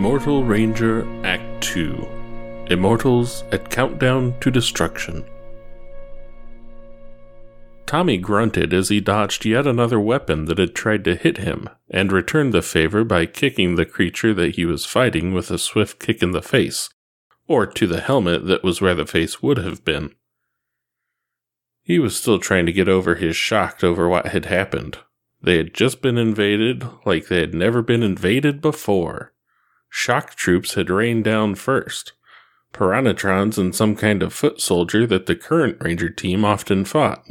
Immortal Ranger Act 2 Immortals at Countdown to Destruction. Tommy grunted as he dodged yet another weapon that had tried to hit him, and returned the favor by kicking the creature that he was fighting with a swift kick in the face, or to the helmet that was where the face would have been. He was still trying to get over his shock over what had happened. They had just been invaded like they had never been invaded before. Shock troops had rained down first. Piranhatrons and some kind of foot soldier that the current Ranger team often fought.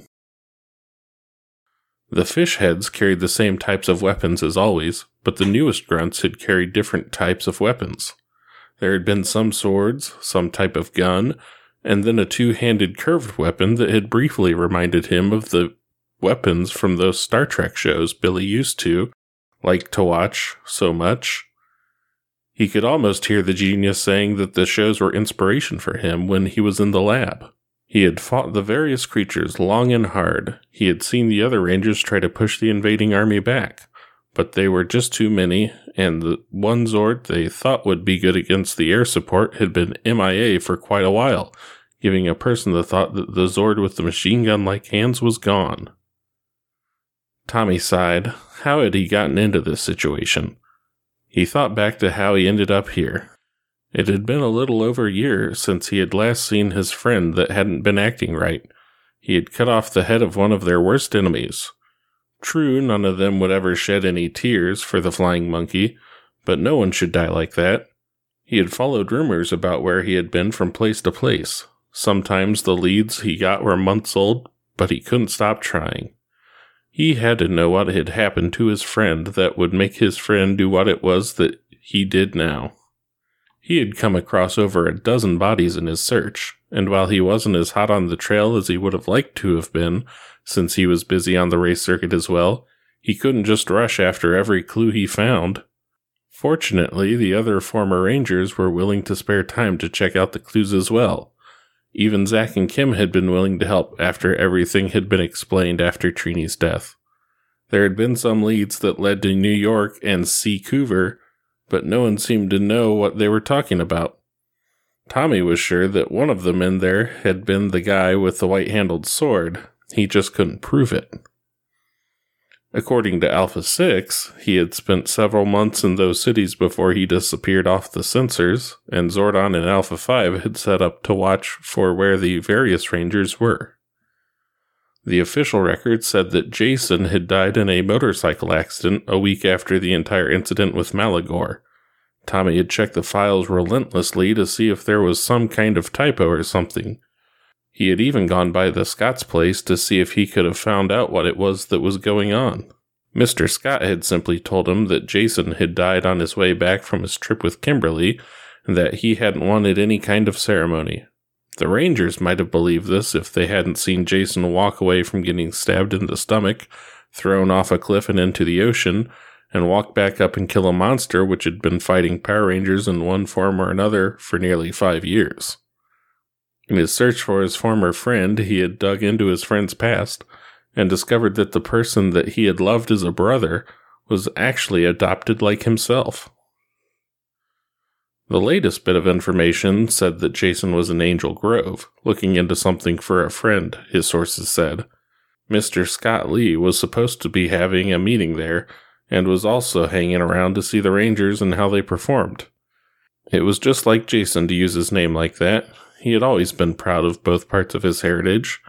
The fish heads carried the same types of weapons as always, but the newest grunts had carried different types of weapons. There had been some swords, some type of gun, and then a two handed curved weapon that had briefly reminded him of the weapons from those Star Trek shows Billy used to like to watch so much. He could almost hear the genius saying that the shows were inspiration for him when he was in the lab. He had fought the various creatures long and hard. He had seen the other rangers try to push the invading army back, but they were just too many, and the one Zord they thought would be good against the air support had been MIA for quite a while, giving a person the thought that the Zord with the machine gun like hands was gone. Tommy sighed. How had he gotten into this situation? He thought back to how he ended up here. It had been a little over a year since he had last seen his friend that hadn't been acting right. He had cut off the head of one of their worst enemies. True, none of them would ever shed any tears for the flying monkey, but no one should die like that. He had followed rumors about where he had been from place to place. Sometimes the leads he got were months old, but he couldn't stop trying. He had to know what had happened to his friend that would make his friend do what it was that he did now. He had come across over a dozen bodies in his search, and while he wasn't as hot on the trail as he would have liked to have been, since he was busy on the race circuit as well, he couldn't just rush after every clue he found. Fortunately, the other former rangers were willing to spare time to check out the clues as well, even Zack and Kim had been willing to help after everything had been explained after Trini's death. There had been some leads that led to New York and C. Seacouver, but no one seemed to know what they were talking about. Tommy was sure that one of the men there had been the guy with the white handled sword. He just couldn't prove it. According to Alpha 6, he had spent several months in those cities before he disappeared off the sensors, and Zordon and Alpha 5 had set up to watch for where the various Rangers were. The official record said that Jason had died in a motorcycle accident a week after the entire incident with Maligore. Tommy had checked the files relentlessly to see if there was some kind of typo or something, he had even gone by the Scott's place to see if he could have found out what it was that was going on. Mr. Scott had simply told him that Jason had died on his way back from his trip with Kimberly and that he hadn't wanted any kind of ceremony. The Rangers might have believed this if they hadn't seen Jason walk away from getting stabbed in the stomach, thrown off a cliff and into the ocean, and walk back up and kill a monster which had been fighting Power Rangers in one form or another for nearly five years. In his search for his former friend, he had dug into his friend's past and discovered that the person that he had loved as a brother was actually adopted like himself. The latest bit of information said that Jason was in Angel Grove, looking into something for a friend, his sources said. Mr. Scott Lee was supposed to be having a meeting there and was also hanging around to see the Rangers and how they performed. It was just like Jason to use his name like that, he had always been proud of both parts of his heritage.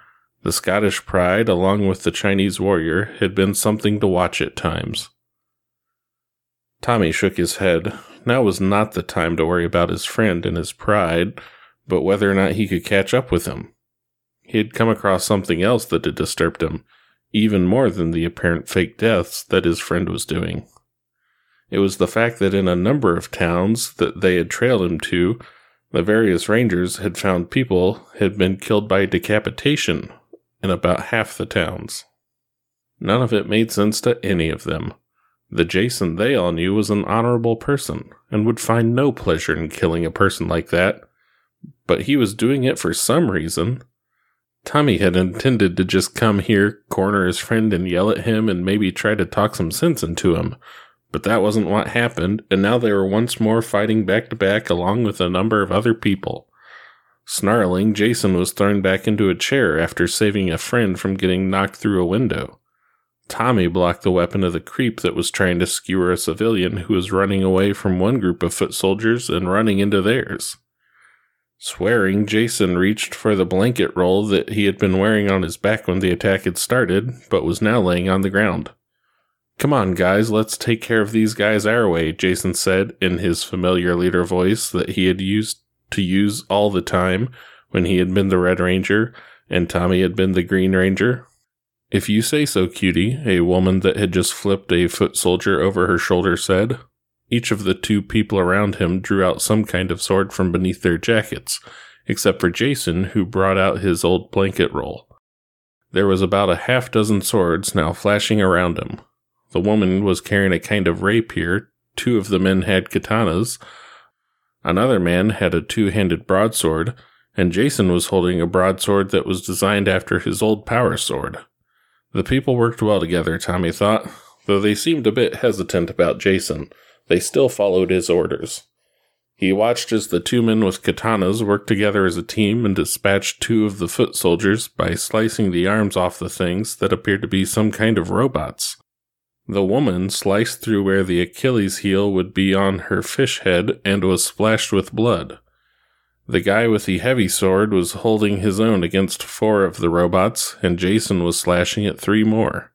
The Scottish pride, along with the Chinese warrior, had been something to watch at times. Tommy shook his head. Now was not the time to worry about his friend and his pride, but whether or not he could catch up with him. He had come across something else that had disturbed him, even more than the apparent fake deaths that his friend was doing. It was the fact that in a number of towns that they had trailed him to, the various rangers had found people had been killed by decapitation in about half the towns. None of it made sense to any of them. The Jason they all knew was an honorable person and would find no pleasure in killing a person like that, but he was doing it for some reason. Tommy had intended to just come here, corner his friend, and yell at him and maybe try to talk some sense into him, But that wasn't what happened, and now they were once more fighting back to back along with a number of other people. Snarling, Jason was thrown back into a chair after saving a friend from getting knocked through a window. Tommy blocked the weapon of the creep that was trying to skewer a civilian who was running away from one group of foot soldiers and running into theirs. Swearing, Jason reached for the blanket roll that he had been wearing on his back when the attack had started, but was now laying on the ground. Come on, guys, let's take care of these guys our way, Jason said in his familiar leader voice that he had used to use all the time when he had been the Red Ranger and Tommy had been the Green Ranger. If you say so, cutie, a woman that had just flipped a foot soldier over her shoulder said. Each of the two people around him drew out some kind of sword from beneath their jackets, except for Jason, who brought out his old blanket roll. There was about a half dozen swords now flashing around him. The woman was carrying a kind of rapier, two of the men had katanas, another man had a two handed broadsword, and Jason was holding a broadsword that was designed after his old power sword. The people worked well together, Tommy thought. Though they seemed a bit hesitant about Jason, they still followed his orders. He watched as the two men with katanas worked together as a team and dispatched two of the foot soldiers by slicing the arms off the things that appeared to be some kind of robots. The woman sliced through where the Achilles heel would be on her fish head and was splashed with blood. The guy with the heavy sword was holding his own against four of the robots, and Jason was slashing at three more.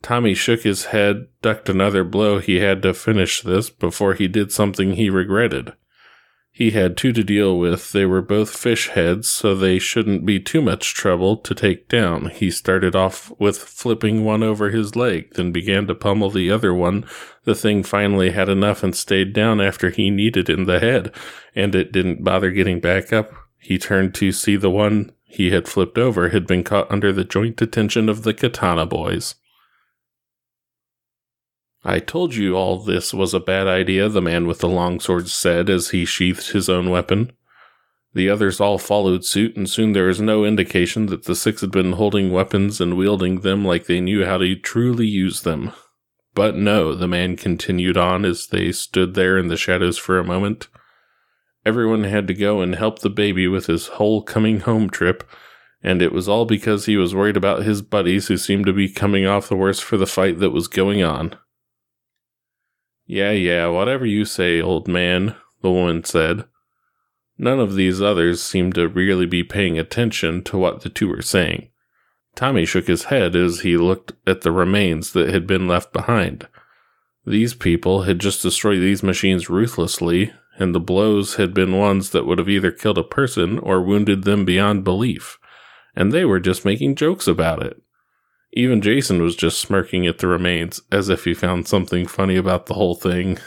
Tommy shook his head, ducked another blow he had to finish this before he did something he regretted. He had two to deal with. They were both fish heads, so they shouldn't be too much trouble to take down. He started off with flipping one over his leg, then began to pummel the other one. The thing finally had enough and stayed down after he kneed in the head, and it didn't bother getting back up. He turned to see the one he had flipped over had been caught under the joint attention of the katana boys. I told you all this was a bad idea, the man with the long sword said as he sheathed his own weapon. The others all followed suit, and soon there was no indication that the six had been holding weapons and wielding them like they knew how to truly use them. But no, the man continued on as they stood there in the shadows for a moment. Everyone had to go and help the baby with his whole coming home trip, and it was all because he was worried about his buddies who seemed to be coming off the worse for the fight that was going on. Yeah, yeah, whatever you say, old man, the woman said. None of these others seemed to really be paying attention to what the two were saying. Tommy shook his head as he looked at the remains that had been left behind. These people had just destroyed these machines ruthlessly, and the blows had been ones that would have either killed a person or wounded them beyond belief, and they were just making jokes about it. Even Jason was just smirking at the remains, as if he found something funny about the whole thing.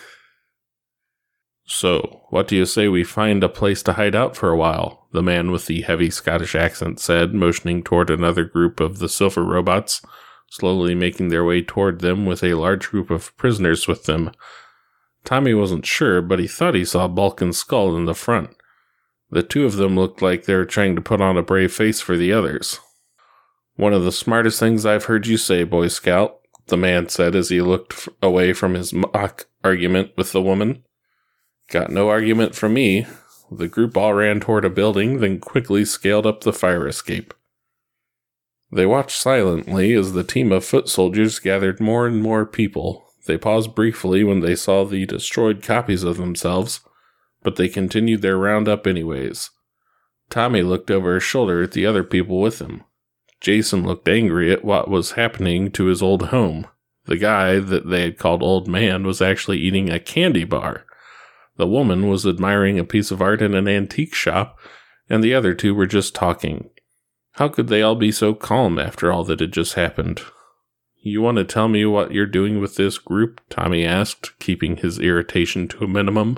So, what do you say we find a place to hide out for a while? The man with the heavy Scottish accent said, motioning toward another group of the silver robots, slowly making their way toward them with a large group of prisoners with them. Tommy wasn't sure, but he thought he saw Bulk and Skull in the front. The two of them looked like they were trying to put on a brave face for the others. One of the smartest things I've heard you say, Boy Scout, the man said as he looked f- away from his mock argument with the woman. Got no argument from me. The group all ran toward a building, then quickly scaled up the fire escape. They watched silently as the team of foot soldiers gathered more and more people. They paused briefly when they saw the destroyed copies of themselves, but they continued their roundup anyways. Tommy looked over his shoulder at the other people with him. Jason looked angry at what was happening to his old home. The guy that they had called Old Man was actually eating a candy bar. The woman was admiring a piece of art in an antique shop, and the other two were just talking. How could they all be so calm after all that had just happened? You want to tell me what you're doing with this group? Tommy asked, keeping his irritation to a minimum.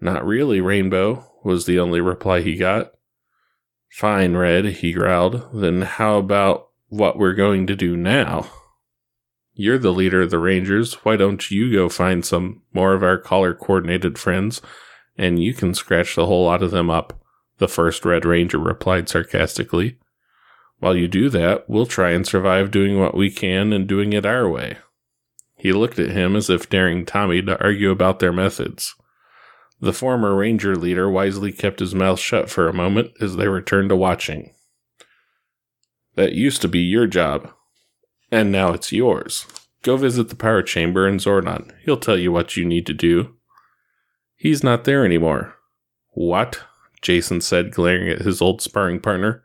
Not really, Rainbow, was the only reply he got. Fine, Red, he growled. Then how about what we're going to do now? You're the leader of the Rangers. Why don't you go find some more of our collar coordinated friends, and you can scratch the whole lot of them up? The first Red Ranger replied sarcastically. While you do that, we'll try and survive doing what we can and doing it our way. He looked at him as if daring Tommy to argue about their methods. The former ranger leader wisely kept his mouth shut for a moment as they returned to watching. That used to be your job, and now it's yours. Go visit the power chamber in Zordon. He'll tell you what you need to do. He's not there anymore. What? Jason said, glaring at his old sparring partner.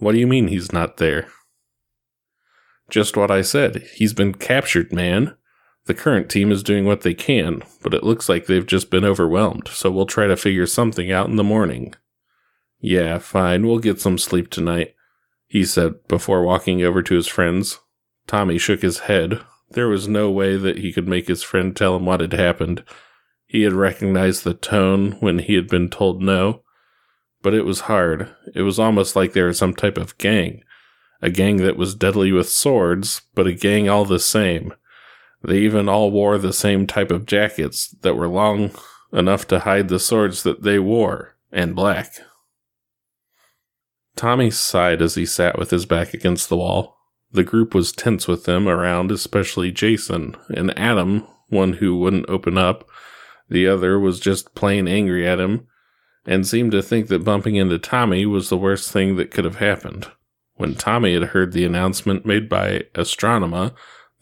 What do you mean he's not there? Just what I said. He's been captured, man. The current team is doing what they can, but it looks like they've just been overwhelmed, so we'll try to figure something out in the morning. Yeah, fine, we'll get some sleep tonight, he said before walking over to his friends. Tommy shook his head. There was no way that he could make his friend tell him what had happened. He had recognized the tone when he had been told no, but it was hard. It was almost like they were some type of gang a gang that was deadly with swords, but a gang all the same. They even all wore the same type of jackets that were long enough to hide the swords that they wore, and black. Tommy sighed as he sat with his back against the wall. The group was tense with them around, especially Jason, and Adam, one who wouldn't open up. The other was just plain angry at him, and seemed to think that bumping into Tommy was the worst thing that could have happened. When Tommy had heard the announcement made by Astronema,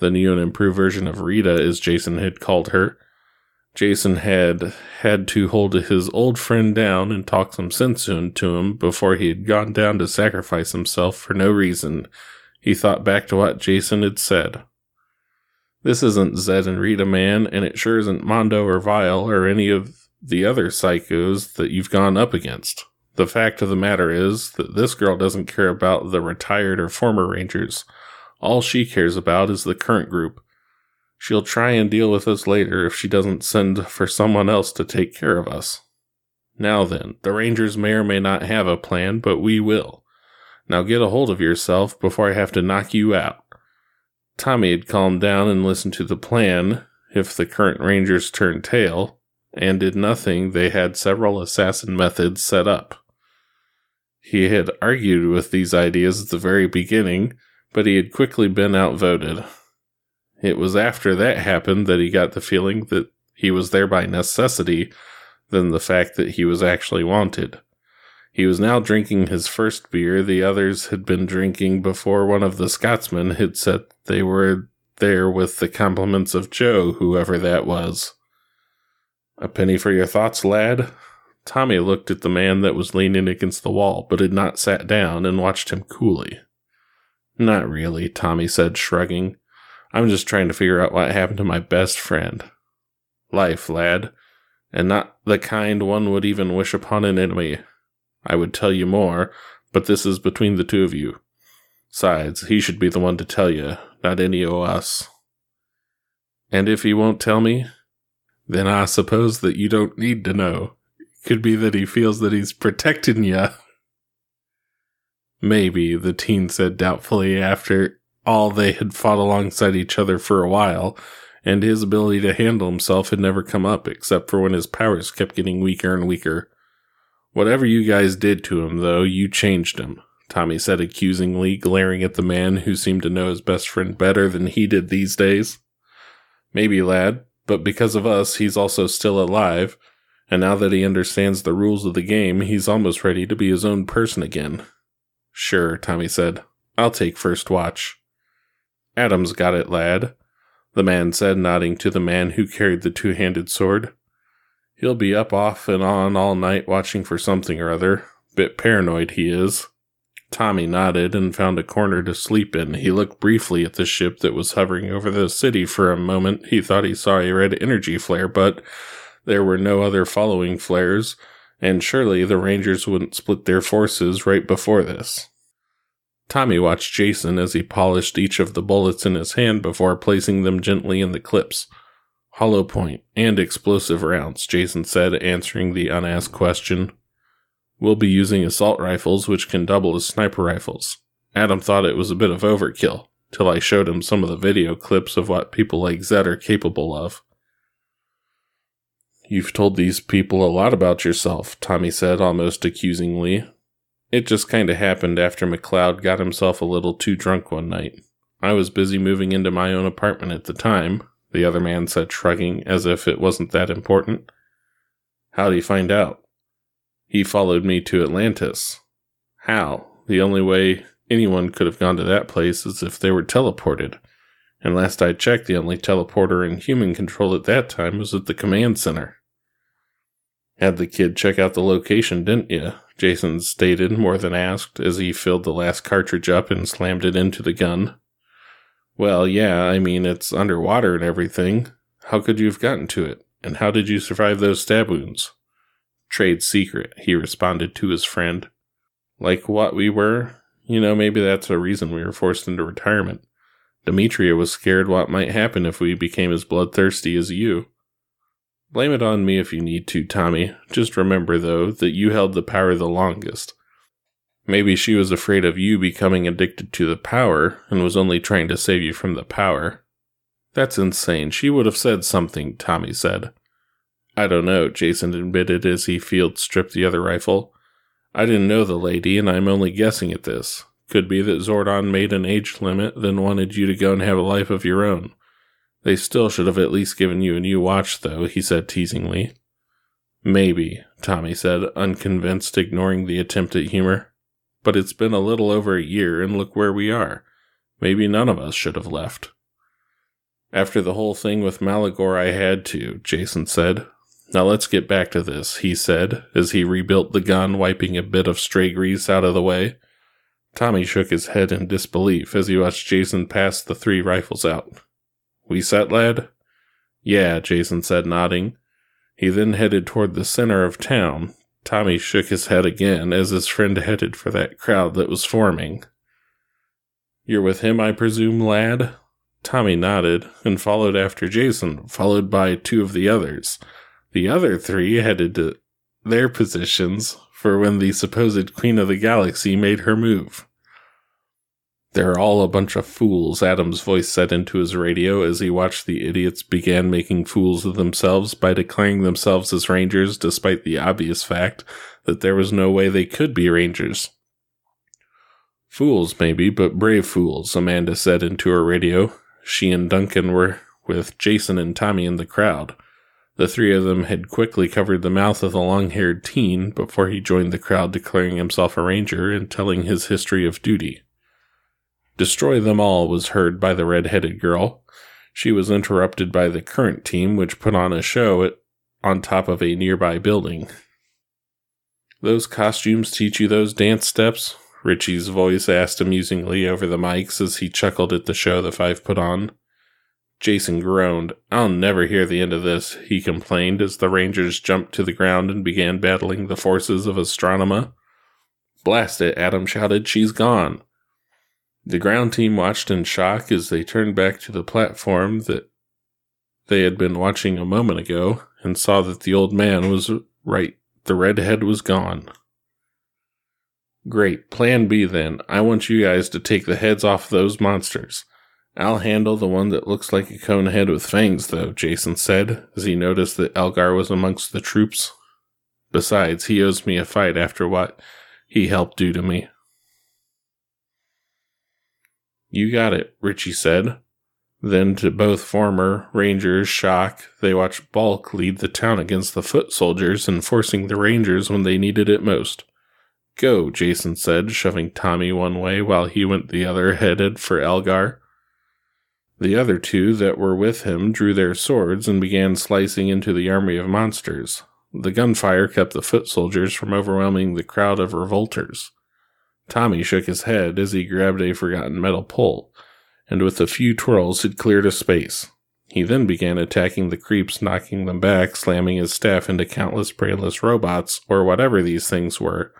the new and improved version of Rita, as Jason had called her, Jason had had to hold his old friend down and talk some sense into him before he had gone down to sacrifice himself for no reason. He thought back to what Jason had said. This isn't Zedd and Rita, man, and it sure isn't Mondo or Vile or any of the other psychos that you've gone up against. The fact of the matter is that this girl doesn't care about the retired or former Rangers. All she cares about is the current group. She'll try and deal with us later if she doesn't send for someone else to take care of us. Now then, the Rangers may or may not have a plan, but we will. Now get a hold of yourself before I have to knock you out. Tommy had calmed down and listened to the plan if the current Rangers turned tail, and did nothing, they had several assassin methods set up. He had argued with these ideas at the very beginning, but he had quickly been outvoted. It was after that happened that he got the feeling that he was there by necessity than the fact that he was actually wanted. He was now drinking his first beer the others had been drinking before one of the Scotsmen had said they were there with the compliments of Joe, whoever that was. A penny for your thoughts, lad? Tommy looked at the man that was leaning against the wall, but had not sat down, and watched him coolly. Not really, Tommy said, shrugging. I'm just trying to figure out what happened to my best friend. Life, lad, and not the kind one would even wish upon an enemy. I would tell you more, but this is between the two of you. Besides, he should be the one to tell you, not any o' us. And if he won't tell me, then I suppose that you don't need to know. Could be that he feels that he's protecting you. Maybe, the teen said doubtfully after all they had fought alongside each other for a while, and his ability to handle himself had never come up except for when his powers kept getting weaker and weaker. Whatever you guys did to him, though, you changed him, Tommy said accusingly, glaring at the man who seemed to know his best friend better than he did these days. Maybe, lad, but because of us, he's also still alive, and now that he understands the rules of the game, he's almost ready to be his own person again. Sure, Tommy said. I'll take first watch. Adam's got it, lad, the man said, nodding to the man who carried the two handed sword. He'll be up off and on all night watching for something or other. Bit paranoid he is. Tommy nodded and found a corner to sleep in. He looked briefly at the ship that was hovering over the city for a moment. He thought he saw a red energy flare, but there were no other following flares, and surely the Rangers wouldn't split their forces right before this. Tommy watched Jason as he polished each of the bullets in his hand before placing them gently in the clips. Hollow point and explosive rounds, Jason said, answering the unasked question. We'll be using assault rifles, which can double as sniper rifles. Adam thought it was a bit of overkill, till I showed him some of the video clips of what people like Zedd are capable of. You've told these people a lot about yourself, Tommy said almost accusingly. It just kinda happened after MacLeod got himself a little too drunk one night. I was busy moving into my own apartment at the time, the other man said, shrugging, as if it wasn't that important. How'd he find out? He followed me to Atlantis. How? The only way anyone could have gone to that place is if they were teleported. And last I checked, the only teleporter in human control at that time was at the command center. Had the kid check out the location, didn't you? Jason stated, more than asked, as he filled the last cartridge up and slammed it into the gun. Well, yeah, I mean, it's underwater and everything. How could you have gotten to it? And how did you survive those stab wounds? Trade secret, he responded to his friend. Like what we were? You know, maybe that's a reason we were forced into retirement. Dimitria was scared what might happen if we became as bloodthirsty as you. Blame it on me if you need to, Tommy. Just remember, though, that you held the power the longest. Maybe she was afraid of you becoming addicted to the power and was only trying to save you from the power. That's insane. She would have said something, Tommy said. I don't know, Jason admitted as he field stripped the other rifle. I didn't know the lady, and I'm only guessing at this. Could be that Zordon made an age limit, then wanted you to go and have a life of your own. They still should have at least given you a new watch, though, he said teasingly. Maybe, Tommy said, unconvinced, ignoring the attempt at humor. But it's been a little over a year, and look where we are. Maybe none of us should have left. After the whole thing with Maligore, I had to, Jason said. Now let's get back to this, he said, as he rebuilt the gun, wiping a bit of stray grease out of the way. Tommy shook his head in disbelief as he watched Jason pass the three rifles out. We set, lad? Yeah, Jason said, nodding. He then headed toward the center of town. Tommy shook his head again as his friend headed for that crowd that was forming. You're with him, I presume, lad? Tommy nodded and followed after Jason, followed by two of the others. The other three headed to their positions for when the supposed Queen of the Galaxy made her move. They're all a bunch of fools, Adam's voice said into his radio as he watched the idiots begin making fools of themselves by declaring themselves as Rangers despite the obvious fact that there was no way they could be Rangers. Fools, maybe, but brave fools, Amanda said into her radio. She and Duncan were with Jason and Tommy in the crowd. The three of them had quickly covered the mouth of the long haired teen before he joined the crowd, declaring himself a ranger and telling his history of duty. Destroy them all was heard by the red headed girl. She was interrupted by the current team, which put on a show at, on top of a nearby building. Those costumes teach you those dance steps? Richie's voice asked amusingly over the mics as he chuckled at the show the five put on. Jason groaned. I'll never hear the end of this, he complained as the Rangers jumped to the ground and began battling the forces of Astronema. Blast it, Adam shouted. She's gone. The ground team watched in shock as they turned back to the platform that they had been watching a moment ago and saw that the old man was right. The redhead was gone. Great. Plan B then. I want you guys to take the heads off those monsters. I'll handle the one that looks like a cone head with fangs, though, Jason said, as he noticed that Elgar was amongst the troops. Besides, he owes me a fight after what he helped do to me. You got it, Richie said. Then, to both former Rangers' shock, they watched Bulk lead the town against the foot soldiers, enforcing the Rangers when they needed it most. Go, Jason said, shoving Tommy one way while he went the other, headed for Elgar. The other two that were with him drew their swords and began slicing into the army of monsters. The gunfire kept the foot soldiers from overwhelming the crowd of revolters. Tommy shook his head as he grabbed a forgotten metal pole, and with a few twirls had cleared a space. He then began attacking the creeps, knocking them back, slamming his staff into countless brainless robots, or whatever these things were.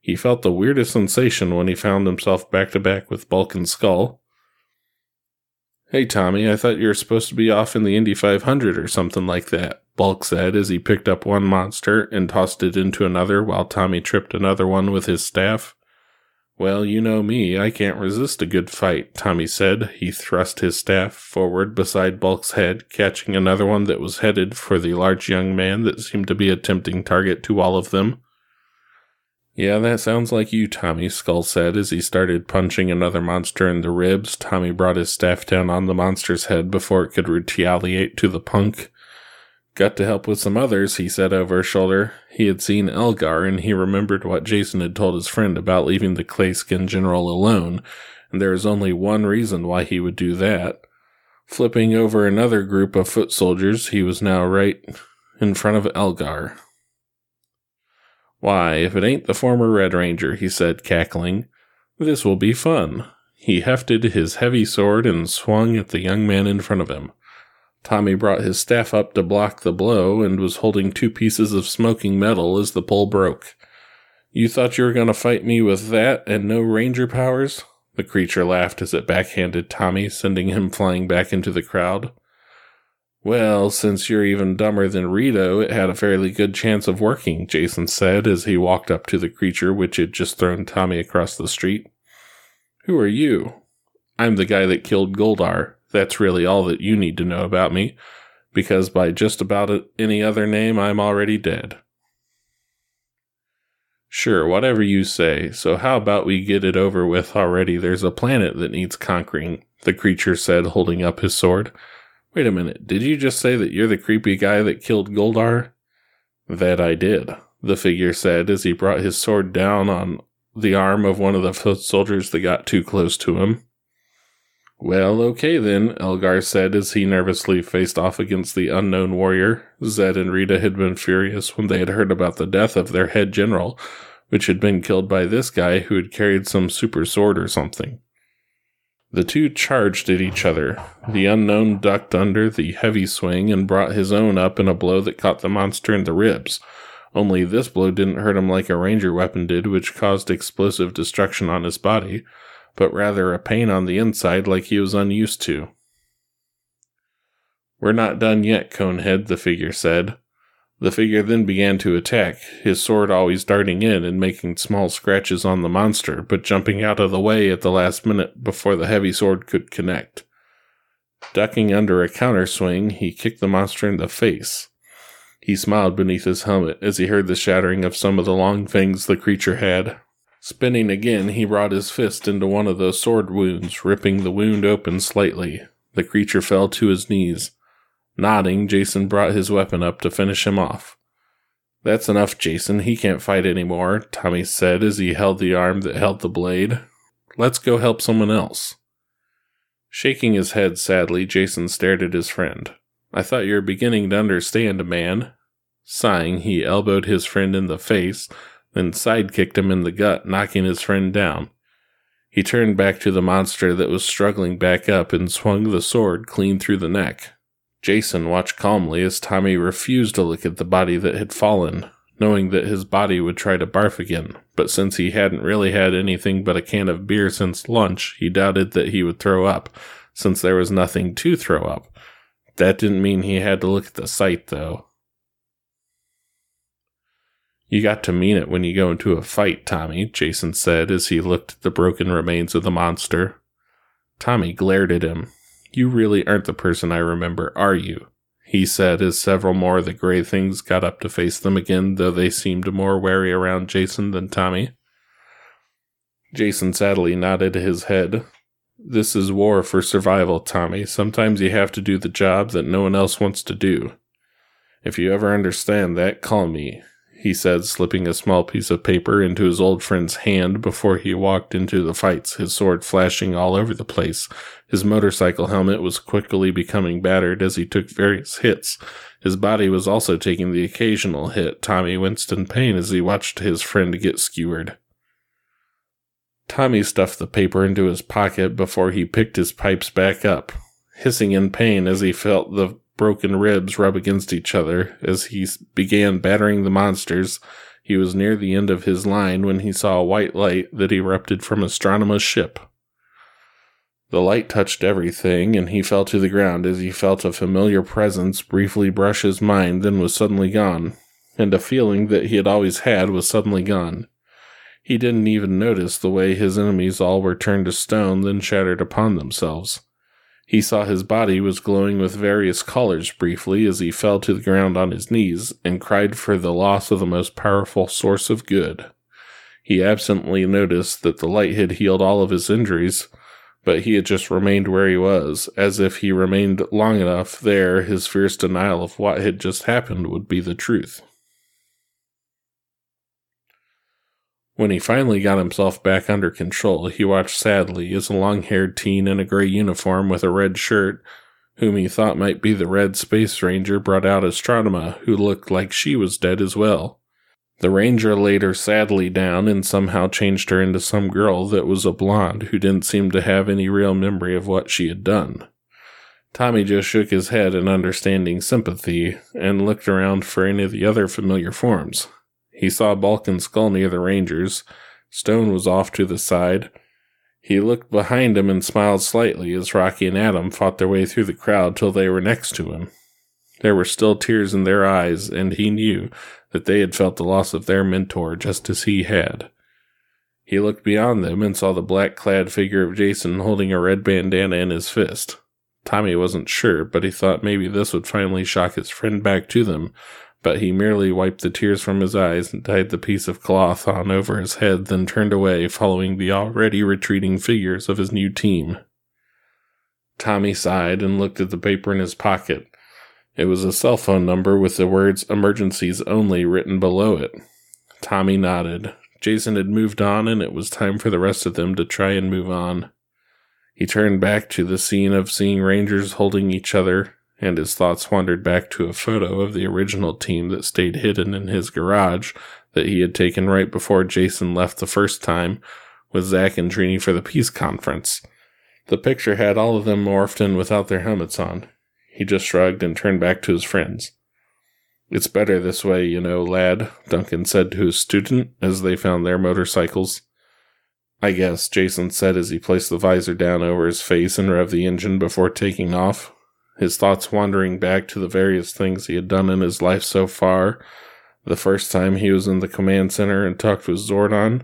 He felt the weirdest sensation when he found himself back to back with Bulk and Skull, Hey, Tommy, I thought you were supposed to be off in the Indy 500 or something like that, Bulk said as he picked up one monster and tossed it into another while Tommy tripped another one with his staff. Well, you know me, I can't resist a good fight, Tommy said. He thrust his staff forward beside Bulk's head, catching another one that was headed for the large young man that seemed to be a tempting target to all of them. Yeah, that sounds like you, Tommy, Skull said as he started punching another monster in the ribs. Tommy brought his staff down on the monster's head before it could retaliate to the punk. Got to help with some others, he said over his shoulder. He had seen Elgar and he remembered what Jason had told his friend about leaving the clay skin general alone, and there was only one reason why he would do that. Flipping over another group of foot soldiers, he was now right in front of Elgar. Why, if it ain't the former Red Ranger, he said, cackling, this will be fun. He hefted his heavy sword and swung at the young man in front of him. Tommy brought his staff up to block the blow and was holding two pieces of smoking metal as the pole broke. You thought you were going to fight me with that and no ranger powers? The creature laughed as it backhanded Tommy, sending him flying back into the crowd. Well, since you're even dumber than Rito, it had a fairly good chance of working, Jason said as he walked up to the creature which had just thrown Tommy across the street. Who are you? I'm the guy that killed Goldar. That's really all that you need to know about me, because by just about any other name, I'm already dead. Sure, whatever you say. So how about we get it over with already? There's a planet that needs conquering, the creature said, holding up his sword. Wait a minute, did you just say that you're the creepy guy that killed Goldar? That I did, the figure said as he brought his sword down on the arm of one of the foot soldiers that got too close to him. Well, okay then, Elgar said as he nervously faced off against the unknown warrior. Zedd and Rita had been furious when they had heard about the death of their head general, which had been killed by this guy who had carried some super sword or something. The two charged at each other. The unknown ducked under the heavy swing and brought his own up in a blow that caught the monster in the ribs. Only this blow didn't hurt him like a ranger weapon did, which caused explosive destruction on his body, but rather a pain on the inside like he was unused to. We're not done yet, Conehead, the figure said. The figure then began to attack, his sword always darting in and making small scratches on the monster, but jumping out of the way at the last minute before the heavy sword could connect. Ducking under a counter swing, he kicked the monster in the face. He smiled beneath his helmet as he heard the shattering of some of the long fangs the creature had. Spinning again, he brought his fist into one of the sword wounds, ripping the wound open slightly. The creature fell to his knees. Nodding, Jason brought his weapon up to finish him off. That's enough, Jason. He can't fight anymore, Tommy said as he held the arm that held the blade. Let's go help someone else. Shaking his head sadly, Jason stared at his friend. I thought you were beginning to understand, man. Sighing, he elbowed his friend in the face, then sidekicked him in the gut, knocking his friend down. He turned back to the monster that was struggling back up and swung the sword clean through the neck. Jason watched calmly as Tommy refused to look at the body that had fallen, knowing that his body would try to barf again, but since he hadn't really had anything but a can of beer since lunch, he doubted that he would throw up, since there was nothing to throw up. That didn't mean he had to look at the sight, though. You got to mean it when you go into a fight, Tommy, Jason said as he looked at the broken remains of the monster. Tommy glared at him, you really aren't the person I remember, are you? He said as several more of the gray things got up to face them again, though they seemed more wary around Jason than Tommy. Jason sadly nodded his head. This is war for survival, Tommy. Sometimes you have to do the job that no one else wants to do. If you ever understand that, call me he said, slipping a small piece of paper into his old friend's hand before he walked into the fights, his sword flashing all over the place. His motorcycle helmet was quickly becoming battered as he took various hits. His body was also taking the occasional hit. Tommy winced in pain as he watched his friend get skewered. Tommy stuffed the paper into his pocket before he picked his pipes back up, hissing in pain as he felt the broken ribs rub against each other as he began battering the monsters. He was near the end of his line when he saw a white light that erupted from Astronema's ship. The light touched everything, and he fell to the ground as he felt a familiar presence briefly brush his mind, then was suddenly gone, and a feeling that he had always had was suddenly gone. He didn't even notice the way his enemies all were turned to stone, then shattered upon themselves. He saw his body was glowing with various colors briefly as he fell to the ground on his knees and cried for the loss of the most powerful source of good. He absently noticed that the light had healed all of his injuries, but he had just remained where he was, as if he remained long enough there, his fierce denial of what had just happened would be the truth. When he finally got himself back under control, he watched sadly as a long haired teen in a gray uniform with a red shirt, whom he thought might be the Red Space Ranger, brought out Astronema, who looked like she was dead as well. The ranger laid her sadly down and somehow changed her into some girl that was a blonde who didn't seem to have any real memory of what she had done. Tommy just shook his head in understanding sympathy and looked around for any of the other familiar forms. He saw Bulk and Skull near the Rangers. Stone was off to the side. He looked behind him and smiled slightly as Rocky and Adam fought their way through the crowd till they were next to him. There were still tears in their eyes, and he knew that they had felt the loss of their mentor just as he had. He looked beyond them and saw the black clad figure of Jason holding a red bandana in his fist. Tommy wasn't sure, but he thought maybe this would finally shock his friend back to them, but he merely wiped the tears from his eyes and tied the piece of cloth on over his head, then turned away, following the already retreating figures of his new team. Tommy sighed and looked at the paper in his pocket. It was a cell phone number with the words emergencies only written below it. Tommy nodded. Jason had moved on, and it was time for the rest of them to try and move on. He turned back to the scene of seeing Rangers holding each other, and his thoughts wandered back to a photo of the original team that stayed hidden in his garage that he had taken right before Jason left the first time with Zack and Trini for the peace conference. The picture had all of them morphed in without their helmets on. He just shrugged and turned back to his friends. It's better this way, you know, lad, Duncan said to his student as they found their motorcycles. I guess, Jason said as he placed the visor down over his face and revved the engine before taking off, his thoughts wandering back to the various things he had done in his life so far. The first time he was in the command center and talked with Zordon,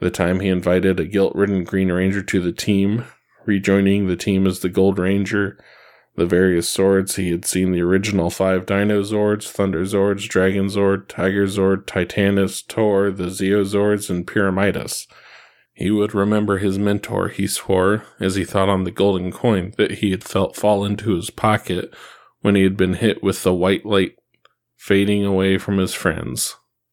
the time he invited a guilt ridden Green Ranger to the team, rejoining the team as the Gold Ranger, the various swords. He had seen the original five Dino Zords, Thunder Zords, Dragon Zord, Tiger Zord, Titanus, Tor, the Zeo Zords, and Pyramidas. He would remember his mentor, he swore, as he thought on the golden coin that he had felt fall into his pocket when he had been hit with the white light fading away from his friends.